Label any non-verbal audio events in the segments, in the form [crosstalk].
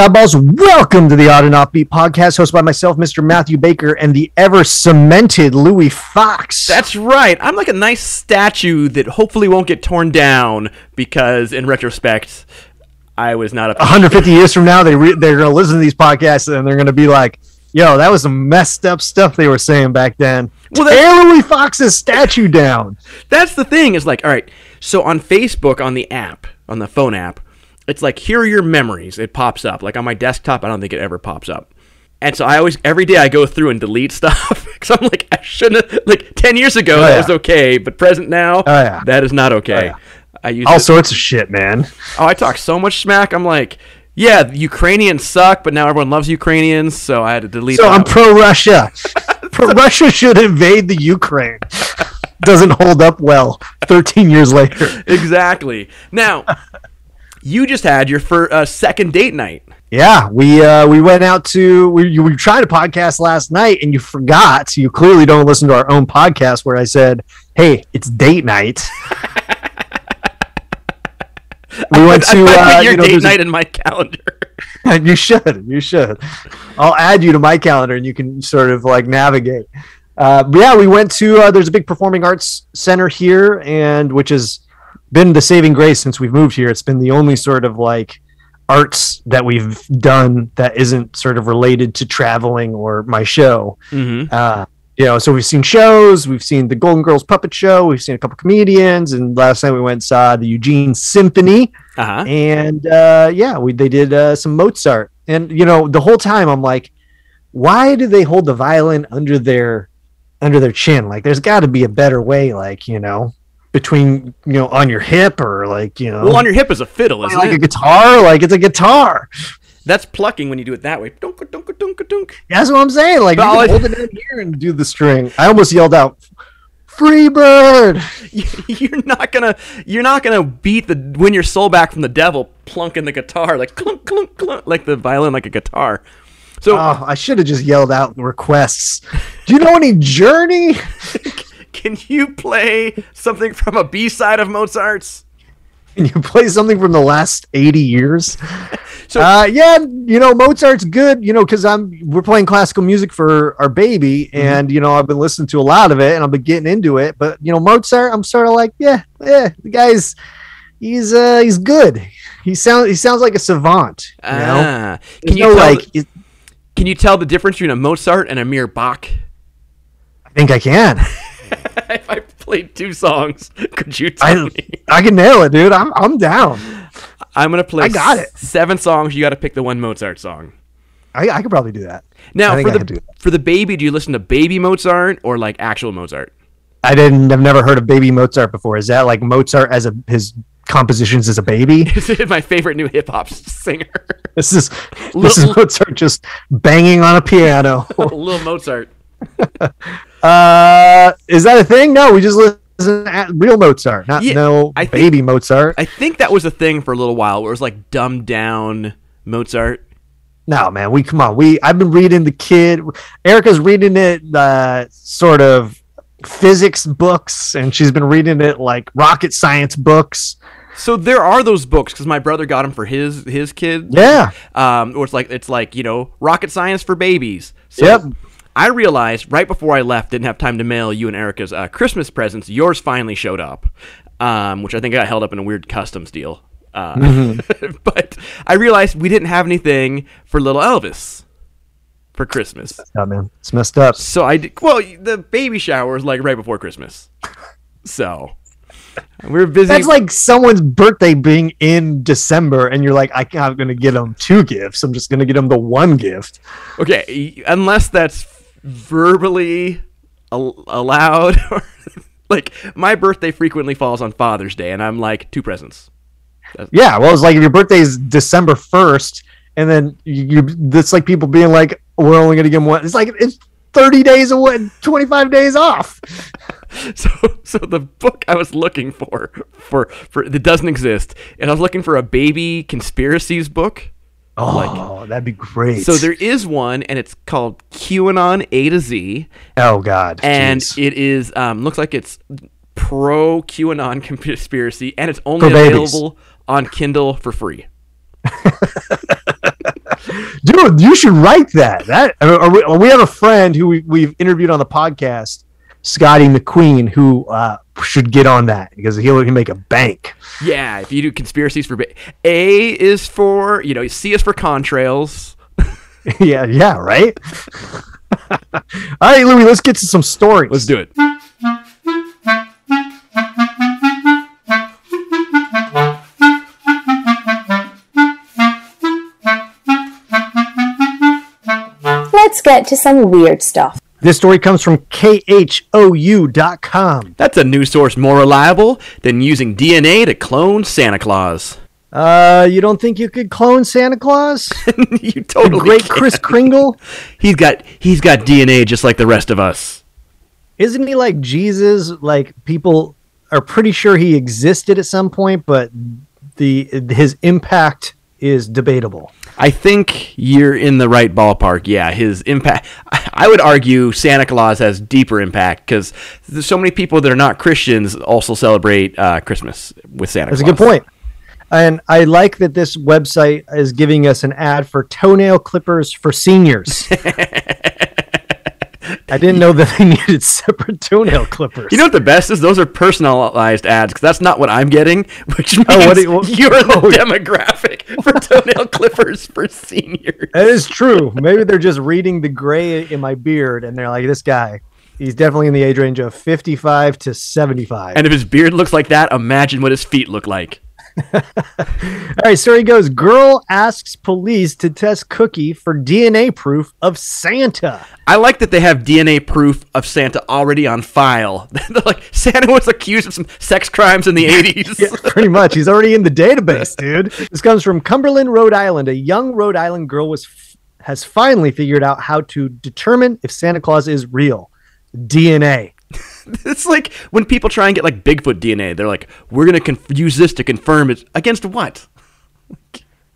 Oddballs! Welcome to the Odd and Offbeat podcast, hosted by myself, Mr. Matthew Baker, and the ever cemented Louis Fox. That's right. I'm like a nice statue that hopefully won't get torn down because, in retrospect, I was not a. 150 years from now, they re- they're gonna listen to these podcasts and they're gonna be like, "Yo, that was some messed up stuff they were saying back then." Well, Tear Louis Fox's statue down. That's the thing. Is like, all right. So on Facebook, on the app, on the phone app, it's like here are your memories. It pops up. Like on my desktop, I don't think it ever pops up. And so I always every day I go through and delete [laughs] stuff because I'm like I shouldn't. have- Like ten years ago Oh, that yeah. was okay, but present now Oh, yeah. that is not okay. Oh, yeah. I use All it- sorts of shit, man. Oh, I talk so much smack. I'm like, yeah, the Ukrainians suck, but now everyone loves Ukrainians, so I had to delete. So I'm pro Russia. [laughs] pro Russia should invade the Ukraine. [laughs] Doesn't hold up well. 13 years later. exactly. Now, you just had your fir- uh, second date night. Yeah, we uh, we went out to we you were trying to podcast last night and you forgot. You clearly don't listen to our own podcast where I said, "Hey, it's date night." [laughs] we went to put uh, your you know, date there's a- night in my calendar. [laughs] and you should. You should. I'll add you to my calendar and you can sort of like navigate. Uh, but yeah, we went to. Uh, there's a big performing arts center here, and which has been the saving grace since we've moved here. It's been the only sort of like arts that we've done that isn't sort of related to traveling or my show. mm-hmm. Uh, you know, so we've seen shows, we've seen the Golden Girls puppet show, we've seen a couple comedians, and last night we went and saw the Eugene Symphony Uh huh. and uh, yeah, we they did uh, some Mozart, and you know the whole time I'm like, why do they hold the violin under their under their chin? Like, there's got to be a better way, like you know, between you know on your hip or like you know, Well, on your hip is a fiddle, isn't like a guitar, like it's a guitar. That's plucking when you do it that way. Dunk, dunk, dunk, dunk. That's what I'm saying. Like, you But can all- hold it down here and do the string. I almost yelled out, "Free bird!" [laughs] You're not gonna, you're not gonna beat the win your soul back from the devil, plunking the guitar like clunk, clunk, clunk, like the violin, like a guitar. So Oh, I should have just yelled out requests. Do you know any Journey? [laughs] Can you play something from a B side of Mozart's? Can you play something from the last 80 years? [laughs] So- uh, yeah, you know, Mozart's good, you know, because I'm we're playing classical music for our baby, Mm-hmm. and you know, I've been listening to a lot of it and I've been getting into it. But you know, Mozart, I'm sort of like, yeah, yeah, the guy's he's uh he's good. He sounds he sounds like a savant. You know? Ah. Can you no, tell, like can you tell the difference between a Mozart and a mere Bach? I think I can. [laughs] [laughs] if I played two songs, could you tell I me? I can nail it, dude. I'm I'm down. I'm gonna play I got it. seven songs. You got to pick the one Mozart song. I, I could probably do that. Now for I could do the for the baby, do you listen to baby Mozart or like actual Mozart? I didn't. I've never heard of Baby Mozart before. Is that like Mozart as a his compositions as a baby? [laughs] This is my favorite new hip hop singer, [laughs] This is this is Mozart just banging on a piano. Little Mozart. Uh, is that a thing? No, we just listen at real Mozart, not Yeah, no I think- baby Mozart. I think that was a thing for a little while, where it was like dumbed down Mozart. no, man, we come on. We I've been reading the kid. Erica's reading it, uh, sort of physics books, and she's been reading it like rocket science books. So there are those books because my brother got them for his his kid. Yeah, Um, or it's like it's like you know rocket science for babies. So Yep. I realized right before I left, didn't have time to mail you and Erica's uh, Christmas presents. Yours finally showed up, um, which I think got held up in a weird customs deal. Uh, Mm-hmm. [laughs] but I realized we didn't have anything for little Elvis for Christmas. oh man, it's messed up. So I did, well, the baby shower was like right before Christmas. So we were busy. That's like someone's birthday being in December, and you're like, I, I'm going to get them two gifts. I'm just going to get them the one gift. Okay, unless that's verbally al- allowed [laughs] like my birthday frequently falls on Father's Day and I'm like two presents. Yeah, well, it's like if your birthday is December 1st, and then you, you it's like people being like, we're only going to give them one. It's like it's 30 days away, 25 days off. [laughs] So, so the book I was looking for, for, for that doesn't exist, and I was looking for a baby conspiracies book. Oh, that'd be great. So there is one, and it's called QAnon A to Z, oh God, and Jeez. it is um, looks like it's pro QAnon [laughs] conspiracy, and it's only available on Kindle for free. [laughs] dude, you should write that. That we, we have a friend who we, we've interviewed on the podcast, Scotty McQueen, who uh, should get on that because he'll he make a bank. Yeah, if you do conspiracies for A is for you know C is for contrails. [laughs] yeah, yeah, right. [laughs] All right, Louis, let's get to some stories. Let's do it. Let's get to some weird stuff. This story comes from khou.com. That's a news source more reliable than using DNA to clone Santa Claus. Uh, you don't think you could clone Santa Claus? [laughs] you The totally great can. Kris Kringle? [laughs] He's got he's got DNA just like the rest of us. Isn't he like Jesus? Like people are pretty sure he existed at some point, but the his impact is debatable. I think you're in the right ballpark. Yeah, his impact. I would argue Santa Claus has deeper impact because there's so many people that are not Christians also celebrate uh, Christmas with Santa That's a good point. And I like that this website is giving us an ad for toenail clippers for seniors. [laughs] I didn't know that they [laughs] needed separate toenail clippers. You know what the best is? Those are personalized ads because that's not what I'm getting, which means Oh, what you- what- you're the oh. demographic for [laughs] toenail clippers for seniors. that is true. Maybe they're just reading the gray in my beard and they're like, this guy, he's definitely in the age range of 55 to 75. And if his beard looks like that, imagine what his feet look like. All right, story goes Girl asks police to test cookie for DNA proof of Santa. I like that they have DNA proof of Santa already on file. [laughs] They're like Santa was accused of some sex crimes in the 80s. Yeah, pretty much. He's already in the database, [laughs] dude. This comes from Cumberland, Rhode Island. A young Rhode Island girl was has finally figured out how to determine if Santa Claus is real. DNA. [laughs] It's like when people try and get like Bigfoot DNA, they're like, "We're gonna conf- use this to confirm it against what?" [laughs]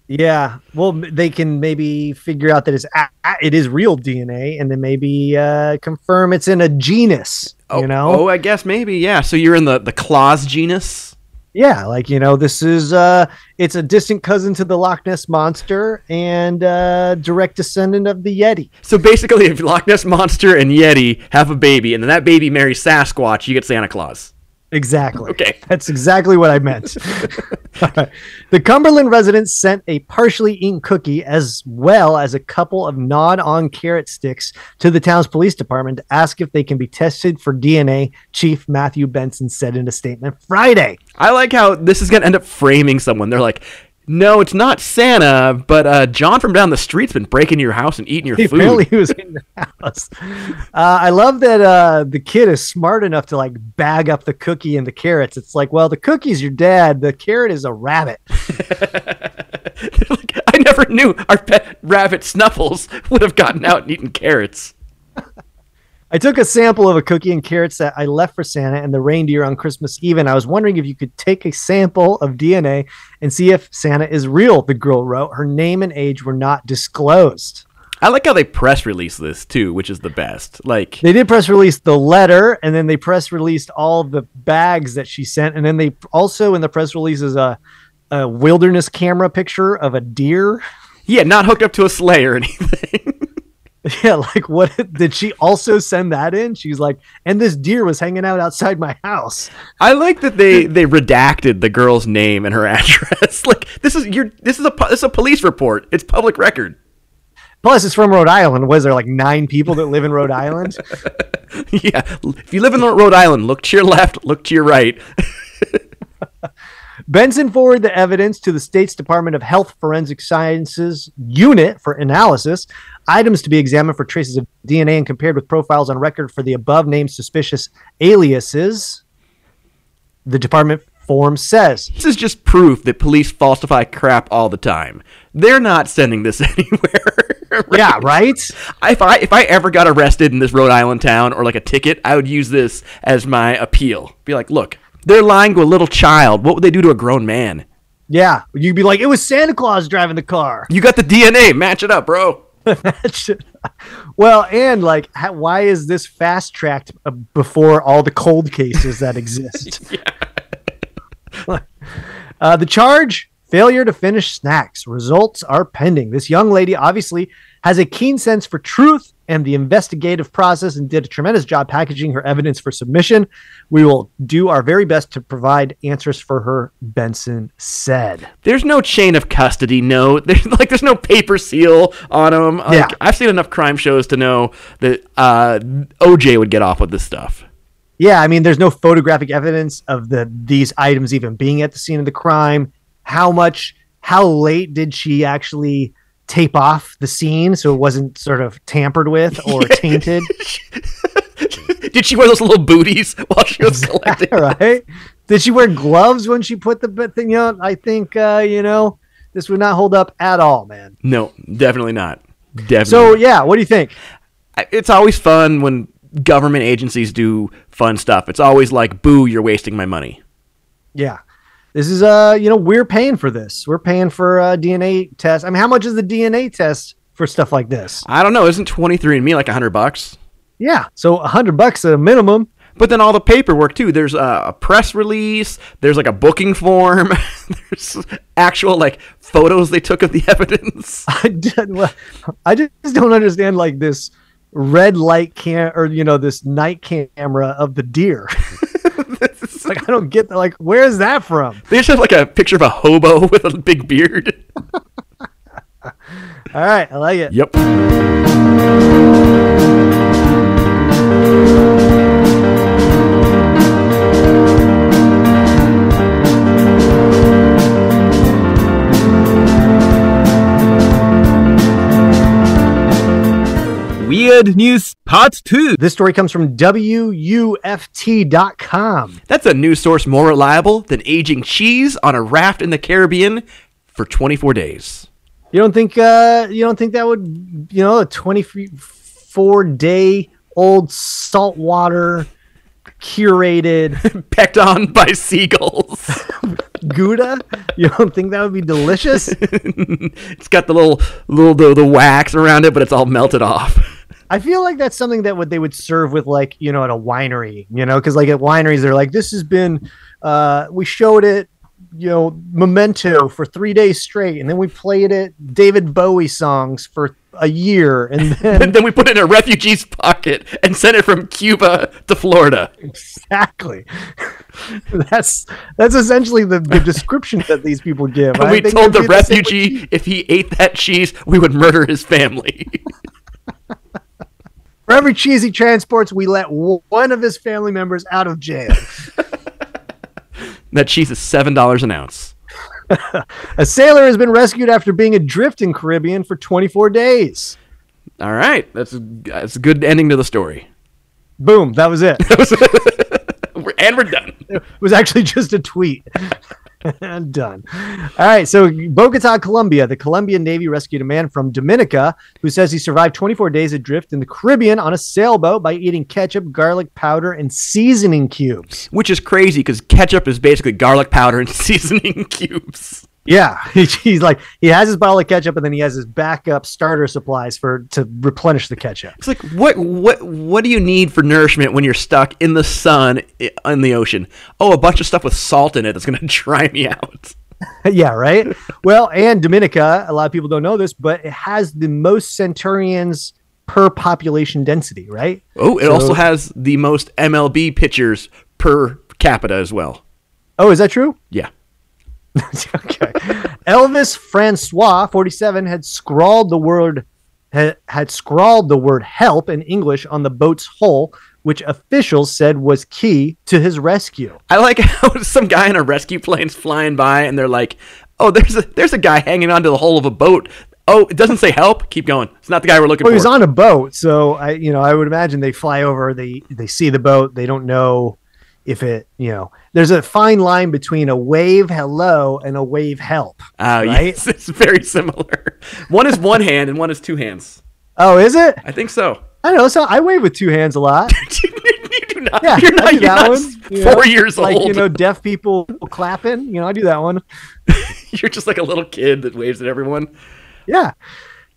Yeah. Well, they can maybe figure out that it's a- a- it is real DNA, and then maybe uh, confirm it's in a genus. Oh, you know. oh, I guess maybe, yeah. So you're in the the claws genus. Yeah, like you know, this is uh it's a distant cousin to the Loch Ness monster and uh direct descendant of the Yeti. So basically, if Loch Ness monster and Yeti have a baby, and then that baby marries Sasquatch, you get Santa Claus. Exactly. Okay. [laughs] That's exactly what I meant. [laughs] [laughs] the Cumberland residents sent a partially eaten cookie as well as a couple of gnawed on carrot sticks to the town's police department to ask if they can be tested for DNA, Chief Matthew Benson said in a statement Friday. I like how this is gonna end up framing someone. They're like, "No, it's not Santa, but uh, John from down the street's been breaking your house and eating your food." Apparently, he was in the house. Uh, I love that uh, the kid is smart enough to like bag up the cookie and the carrots. It's like, well, the cookie's your dad. The carrot is a rabbit. [laughs] Like, I never knew our pet rabbit Snuffles would have gotten out and eaten carrots. [laughs] I took a sample of a cookie and carrots that I left for Santa and the reindeer on Christmas Eve, and I was wondering if you could take a sample of DNA and see if Santa is real. The girl wrote. Her name and age were not disclosed. I like how they press release this too, which is the best. Like, They did press release the letter, and then they press released all the bags that she sent, and then they also in the press release is a, a wilderness camera picture of a deer. yeah, not hooked up to a sleigh or [laughs] anything. [laughs] Yeah, like what [laughs] did she also send that in? She's like, and this deer was hanging out outside my house. I like that they [laughs] they redacted the girl's name and her address. like, this is your this is a this is a police report. It's public record. Plus, it's from Rhode Island. Was there like nine people that live in Rhode Island? yeah, if you live in Rhode Island, look to your left, look to your right. Benson forwarded the evidence to the state's Department of Health Forensic Sciences unit for analysis. Items to be examined for traces of DNA and compared with profiles on record for the above named suspicious aliases. The department form says. This is just proof that police falsify crap all the time. They're not sending this [laughs] anywhere. Yeah, right. If I if I ever got arrested in this Rhode Island town or like a ticket, I would use this as my appeal. Be like, look, they're lying to a little child. What would they do to a grown man? Yeah, you'd be like, it was Santa Claus driving the car. You got the DNA. Match it up, bro. [laughs] well, and like, how, why is this fast tracked uh, before all the cold cases that exist? [laughs] [laughs] uh, the charge failure to finish snacks. Results are pending. This young lady obviously has a keen sense for truth and the investigative process and did a tremendous job packaging her evidence for submission. We will do our very best to provide answers for her, Benson said. There's no chain of custody. No, [laughs] there's like there's no paper seal on them. Like, Yeah. I've seen enough crime shows to know that uh, OJ would get off with this stuff. Yeah, I mean, there's no photographic evidence of the these items even being at the scene of the crime. How much? How late did she actually tape off the scene so it wasn't sort of tampered with or [laughs] tainted? [laughs] Did she wear those little booties while she was collecting? [laughs] right? Did she wear gloves when she put the thing out? I think uh, you know this would not hold up at all, man. No, definitely not. Definitely. So yeah, what do you think? It's always fun when government agencies do fun stuff. It's always like, "Boo, you're wasting my money." Yeah. This is uh, you know, we're paying for this. We're paying for uh DNA test. I mean, how much is the DNA test for stuff like this? I don't know. Isn't 23andMe like a hundred bucks? Yeah. So a hundred bucks at a minimum. But then all the paperwork too. There's a, a press release. There's like a booking form. [laughs] there's actual like photos they took of the [laughs] evidence. [laughs] I did, well, I just don't understand like this red light cam or you know this night camera of the deer. It's [laughs] like I don't get that. Like, where is that from? They just have like a picture of a hobo [laughs] with a big beard. [laughs] All right, I like it. Yep. Weird News Part 2. This story comes from WUFT.com. That's a news source more reliable than aging cheese on a raft in the Caribbean for 24 days. You don't think uh you don't think that would you know a 24 day old saltwater curated [laughs] Pecked on by seagulls. [laughs] gouda? You don't think that would be delicious? [laughs] it's got the little little the, the wax around it, but it's all melted off. I feel like that's something that would they would serve with like you know at a winery, you know, because like at wineries they're like this has been, uh, we showed it, you know, memento for three days straight, and then we played it David Bowie songs for a year, and [laughs] then and then we put it in a refugee's pocket and sent it from Cuba to Florida. exactly, [laughs] that's that's essentially the, the description that these people give. And we told the be same with refugee if he ate that cheese, we would murder his family. [laughs] for every cheese he transports, we let one of his family members out of jail. [laughs] that cheese is seven dollars an ounce. [laughs] a sailor has been rescued after being adrift in Caribbean for 24 days. All right, that's a, that's a good ending to the story. Boom, that was it. [laughs] And we're done. it was actually just a tweet. [laughs] done. All right. So, Bogota, Colombia. The Colombian Navy rescued a man from Dominica who says he survived 24 days adrift in the Caribbean on a sailboat by eating ketchup, garlic powder, and seasoning cubes. Which is crazy because ketchup is basically garlic powder and [laughs] seasoning cubes. Yeah. [laughs] He's like, he has his bottle of ketchup and then he has his backup starter supplies for to replenish the ketchup. It's like what what what do you need for nourishment when you're stuck in the sun in the ocean? Oh, a bunch of stuff with salt in it that's gonna [laughs] dry me out. [laughs] yeah, right. Well, and Dominica, a lot of people don't know this, but it has the most centenarians per population density, right? Oh, it So- also has the most MLB pitchers per capita as well. Oh, is that true? Yeah. [laughs] okay. Elvis Francois, 47, had scrawled the word had, had scrawled the word help in English on the boat's hull, which officials said was key to his rescue. I like how [laughs] some guy in a rescue plane's flying by and they're like, "Oh, there's a there's a guy hanging onto the hull of a boat. Oh, it doesn't say help. Keep going. It's not the guy we're looking for. Well, he for." was on a boat, so I, you know, I would imagine they fly over, they they see the boat, they don't know, if it, you know, there's a fine line between a wave hello and a wave help. Oh, Right? yes, [laughs] it's very similar. One is one hand and one is two hands. Oh, is it? I think so. I don't know. So I wave with two hands a lot. [laughs] you do not. Yeah, you're not, you're that not one. You four know, years like old. you know, deaf people clapping. You know, I do that one. [laughs] you're just like a little kid that waves at everyone. Yeah.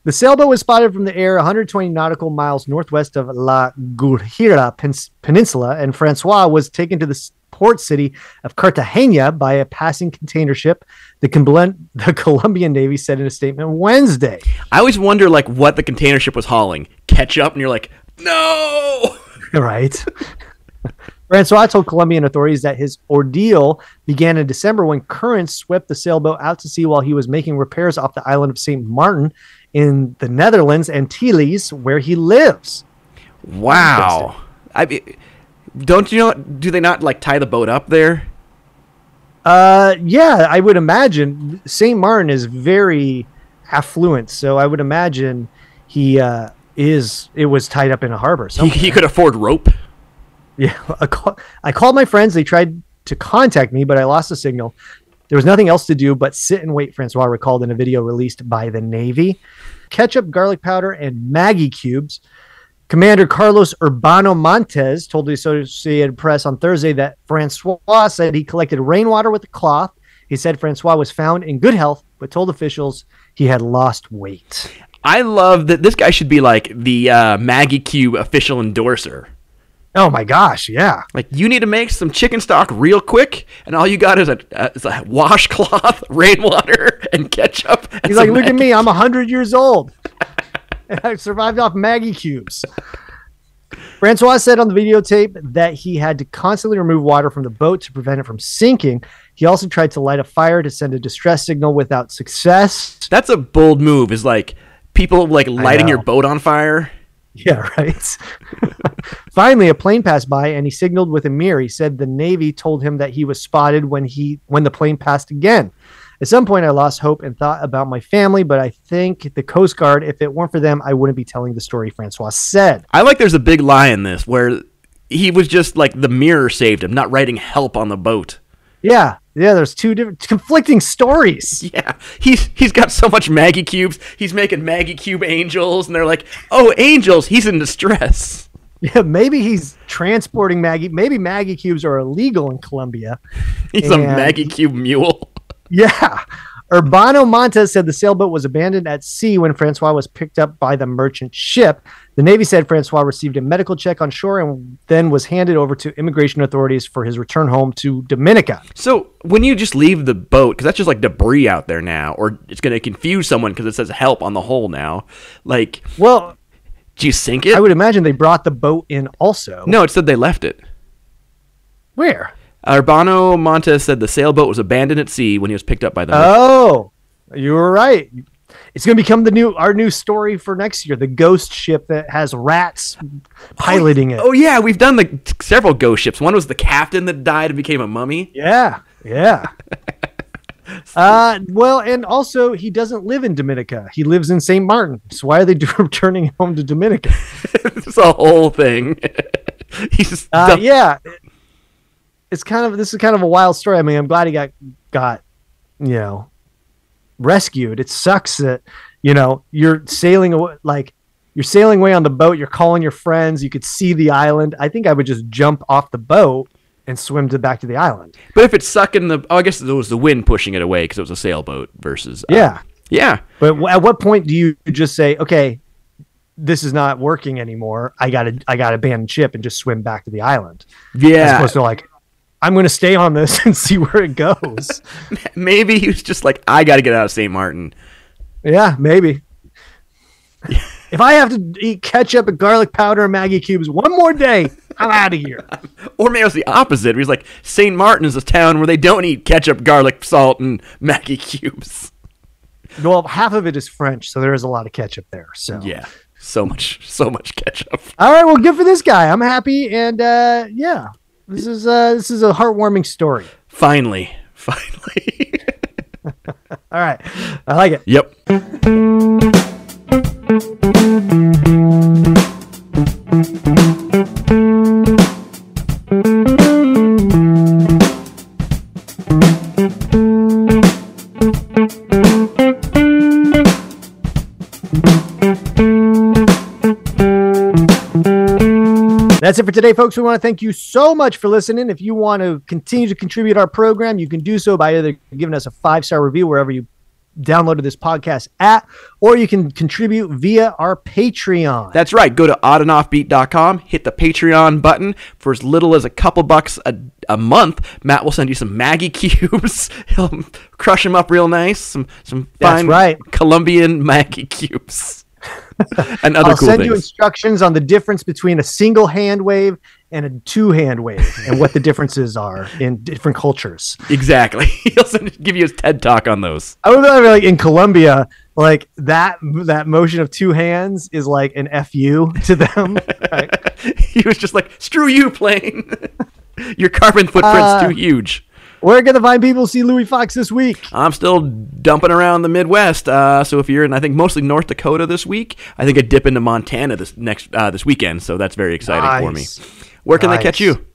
The sailboat was spotted from the air 120 nautical miles northwest of La Guajira Pens- Peninsula, and Francois was taken to the port city of Cartagena by a passing container ship. The, Comblen- [laughs] the Colombian Navy said in a statement Wednesday. I always wonder like what the container ship was hauling. Ketchup, and you're like, no. [laughs] Right. Francois told Colombian authorities that his ordeal began in December when currents swept the sailboat out to sea while he was making repairs off the island of St. Martin in the Netherlands, Antilles, where he lives. Wow. I mean, don't you know? Do they not like tie the boat up there? Uh, yeah, I would imagine St. Martin is very affluent, so I would imagine he uh, is. It was tied up in a harbor. He, he could afford rope. Yeah, [laughs] I, call, I called my friends. They tried to contact me, but I lost the signal. There was nothing else to do but sit and wait. Francois recalled in a video released by the Navy. Ketchup, garlic powder, and Maggi cubes. Commander Carlos Urbano Montes told the Associated Press on Thursday that Francois said he collected rainwater with a cloth. He said Francois was found in good health, but told officials he had lost weight. I love that this guy should be like the uh, Maggi Cube official endorser. Oh my gosh, yeah. Like you need to make some chicken stock real quick, and all you got is a, uh, is a washcloth, [laughs] rainwater, and ketchup. and He's like, look at me, I'm 100 years old. [laughs] and I survived off Maggi cubes. Francois said on the videotape that he had to constantly remove water from the boat to prevent it from sinking. He also tried to light a fire to send a distress signal without success. That's a bold move. Is like people like lighting your boat on fire. Yeah, [laughs] right. Finally, a plane passed by and he signaled with a mirror. He said the Navy told him that he was spotted when he when the plane passed again. At some point, I lost hope and thought about my family, but I think the Coast Guard, if it weren't for them, I wouldn't be telling the story, Francois said. I like there's a big lie in this where he was just like the mirror saved him, not writing help on the boat. Yeah, yeah, there's two different conflicting stories. [laughs] Yeah, he's he's got so much Maggi cubes. He's making Maggi cube angels, and they're like, "Oh, angels! He's in distress." [laughs] Yeah, maybe he's transporting Maggi. Maybe Maggi cubes are illegal in Colombia. [laughs] He's a Maggi cube mule. Yeah. Urbano Montes said the sailboat was abandoned at sea when Francois was picked up by the merchant ship. The Navy said Francois received a medical check on shore and then was handed over to immigration authorities for his return home to Dominica. So when you just leave the boat, because that's just like debris out there now, or it's going to confuse someone because it says "help" on the hull now. Like, Well, do you sink it? I would imagine they brought the boat in also. no, it said they left it. Where? Urbano Montes said the sailboat was abandoned at sea when he was picked up by the. Oh, you were right. It's going to become the new our new story for next year. The ghost ship that has rats piloting it. Oh yeah, we've done the several ghost ships. One was the captain that died and became a mummy. Yeah, yeah. [laughs] uh, well, and also he doesn't live in Dominica. He lives in St. Martin. So why are they [laughs] returning home to Dominica? [laughs] it's a whole thing. He's Uh, yeah, it's kind of this is kind of a wild story. I mean, I'm glad he got got you know rescued. It sucks that you know you're sailing away like. You're sailing away on the boat. You're calling your friends. You could see the island. I think I would just jump off the boat and swim to back to the island. But if it's sucking the, oh, I guess it was the wind pushing it away because it was a sailboat versus. uh, Yeah. yeah. But w- at what point do you just say, okay, this is not working anymore. I gotta I gotta abandon ship and just swim back to the island. Yeah. As opposed to like, I'm gonna stay on this [laughs] and see where it goes. [laughs] Maybe he was just like, I got to get out of St. Martin. yeah, maybe. [laughs] if I have to eat ketchup and garlic powder and Maggi cubes one more day, I'm out of here. Or maybe it was the opposite. He's like, St. Martin is a town where they don't eat ketchup, garlic, salt, and Maggie cubes. well, half of it is French, so there is a lot of ketchup there. So Yeah. So much, so much ketchup. All right, well, good for this guy. I'm happy, and uh, yeah, this is uh, this is a heartwarming story. Finally. [laughs] Finally. [laughs] All right, I like it. yep. That's it for today, folks. We want to thank you so much for listening. If you want to continue to contribute our program, you can do so by either giving us a five star review wherever you downloaded this podcast at, or you can contribute via our Patreon. That's right. Go to oddandoffbeat.com, hit the Patreon button for as little as a couple bucks a, a month. Matt will send you some Maggi [laughs] cubes. He'll crush them up real nice. Some some That's fine right. Colombian Maggi cubes. [laughs] and other I'll cool send you instructions on the difference between a single hand wave and a two hand wave and what the differences are in different cultures. exactly. [laughs] He'll send, give you his TED talk on those. I would rather like in Colombia, like that that motion of two hands is like an fu to them. [laughs] right? he was just like, "Screw you, plane. Your carbon footprint's Uh, too huge." Where can the fine people see Louis Fox this week? I'm still dumping around the Midwest. Uh, so if you're in, I think mostly North Dakota this week, I think I dip into Montana this next uh, this weekend. So that's very exciting for me. Where can they catch you?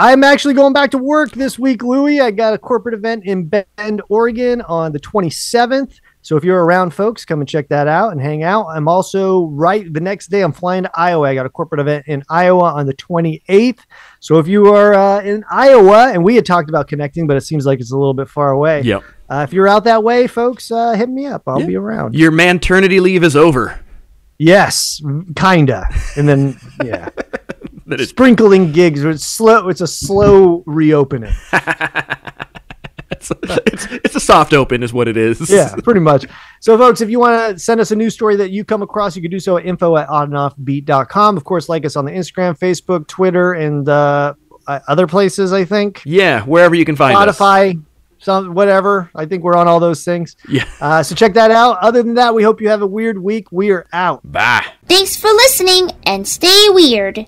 I'm actually going back to work this week, Louis. I got a corporate event in Bend, Oregon on the 27th. So if you're around, folks, come and check that out and hang out. I'm also right the next day. I'm flying to Iowa. I got a corporate event in Iowa on the 28th. So if you are uh, in Iowa, and we had talked about connecting, but it seems like it's a little bit far away. Yep. Uh, if you're out that way, folks, uh, hit me up. I'll Yeah. be around. Your maternity leave is over. Yes, kinda. And then [laughs] yeah, That is sprinkling gigs. It's slow. It's a slow reopening. [laughs] it's, it's, it's a soft open, is what it is. yeah, [laughs] pretty much. So, folks, if you want to send us a news story that you come across, you can do so at info at oddandoffbeat.com. Of course, like us on the Instagram, Facebook, Twitter, and uh, uh, other places, I think. Yeah, wherever you can find us. Spotify, some whatever. I think we're on all those things. Yeah. Uh, so check that out. Other than that, we hope you have a weird week. We are out. Bye. Thanks for listening and stay weird.